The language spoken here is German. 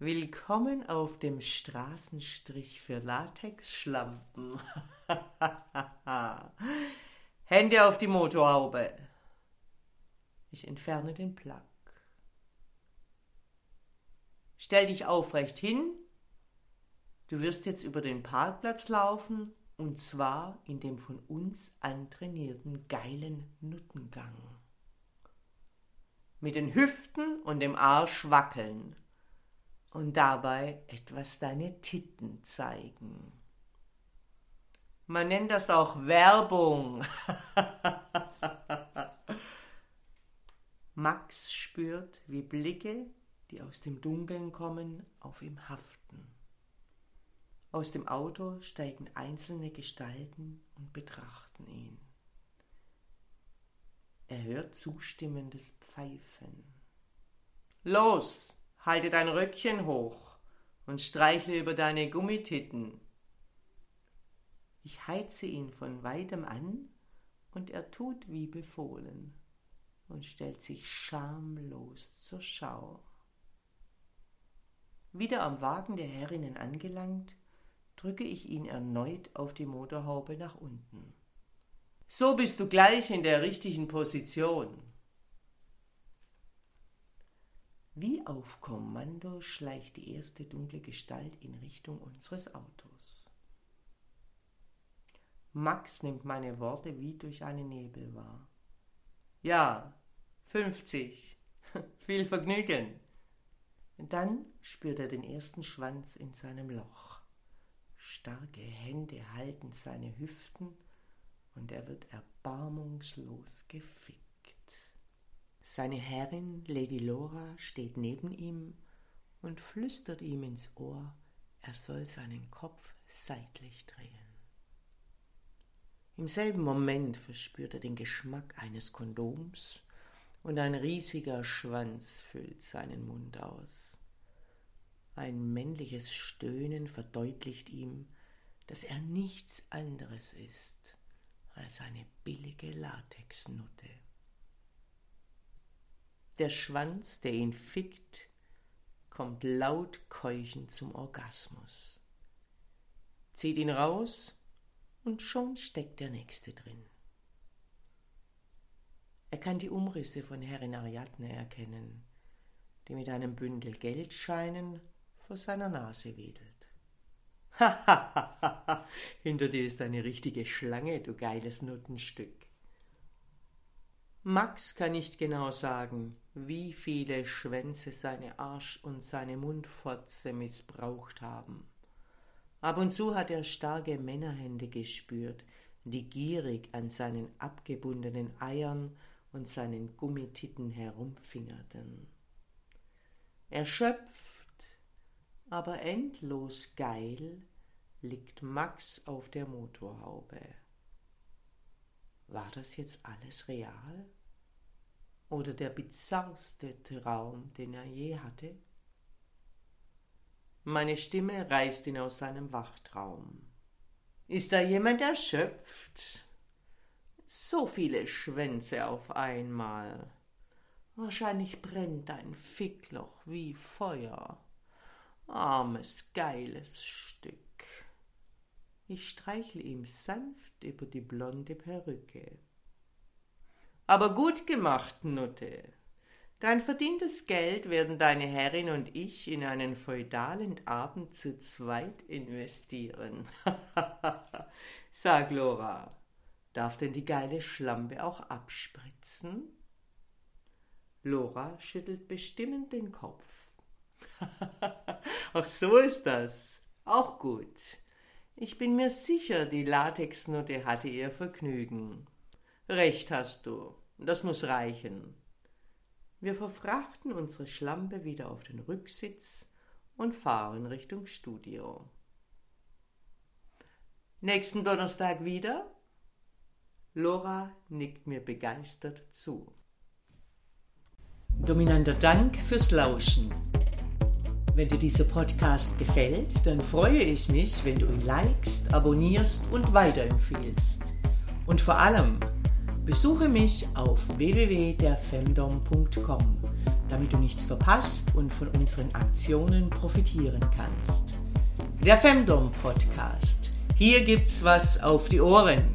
Willkommen auf dem Straßenstrich für Latexschlampen. Hände auf die Motorhaube. Ich entferne den Plug. Stell dich aufrecht hin. Du wirst jetzt über den Parkplatz laufen und zwar in dem von uns antrainierten geilen Nuttengang. Mit den Hüften und dem Arsch wackeln und dabei etwas deine Titten zeigen. Man nennt das auch Werbung. Max spürt, wie Blicke, die aus dem Dunkeln kommen, auf ihm haften. Aus dem Auto steigen einzelne Gestalten und betrachten ihn. Er hört zustimmendes Pfeifen. Los, halte dein Röckchen hoch und streichle über deine Gummititten. Ich heize ihn von weitem an, und er tut wie befohlen und stellt sich schamlos zur Schau. Wieder am Wagen der Herrinnen angelangt, drücke ich ihn erneut auf die Motorhaube nach unten. So bist du gleich in der richtigen Position. Wie auf Kommando schleicht die erste dunkle Gestalt in Richtung unseres Autos. Max nimmt meine Worte wie durch einen Nebel wahr. Ja, 50. Viel Vergnügen. Dann spürt er den ersten Schwanz in seinem Loch. Starke Hände halten seine Hüften und er wird erbarmungslos gefickt. Seine Herrin, Lady Laura, steht neben ihm und flüstert ihm ins Ohr, er soll seinen Kopf seitlich drehen. Im selben Moment verspürt er den Geschmack eines Kondoms und ein riesiger Schwanz füllt seinen Mund aus. Ein männliches Stöhnen verdeutlicht ihm, dass er nichts anderes ist als eine billige Latexnutte. Der Schwanz, der ihn fickt, kommt laut keuchend zum Orgasmus. Zieht ihn raus und schon steckt der nächste drin. Er kann die Umrisse von Herrin Ariadne erkennen, die mit einem Bündel Geldscheinen vor seiner Nase wedelt. Hahaha, hinter dir ist eine richtige Schlange, du geiles Nuttenstück. Max kann nicht genau sagen, wie viele Schwänze seine Arsch- und seine Mundfotze missbraucht haben. Ab und zu hat er starke Männerhände gespürt, die gierig an seinen abgebundenen Eiern und seinen Gummititten herumfingerten. Erschöpft, aber endlos geil liegt Max auf der Motorhaube. War das jetzt alles real? Oder der bizarrste Traum, den er je hatte? Meine Stimme reißt ihn aus seinem Wachtraum. Ist da jemand erschöpft? So viele Schwänze auf einmal. Wahrscheinlich brennt ein Fickloch wie Feuer. Armes, geiles Stück. Ich streichle ihm sanft über die blonde Perücke. Aber gut gemacht, Nutte. Dein verdientes Geld werden deine Herrin und ich in einen feudalen Abend zu zweit investieren. Sag, Lora, darf denn die geile Schlampe auch abspritzen? Lora schüttelt bestimmend den Kopf. Ach, so ist das. Auch gut. Ich bin mir sicher, die Latexnutte hatte ihr Vergnügen. Recht hast du. Das muss reichen. Wir verfrachten unsere Schlampe wieder auf den Rücksitz und fahren Richtung Studio. Nächsten Donnerstag wieder? Laura nickt mir begeistert zu. Dominanter Dank fürs Lauschen. Wenn dir dieser Podcast gefällt, dann freue ich mich, wenn du ihn likest, abonnierst und weiterempfiehlst. Und vor allem, besuche mich auf www.derfemdom.com, damit du nichts verpasst und von unseren Aktionen profitieren kannst. Der Femdom Podcast. Hier gibt's was auf die Ohren.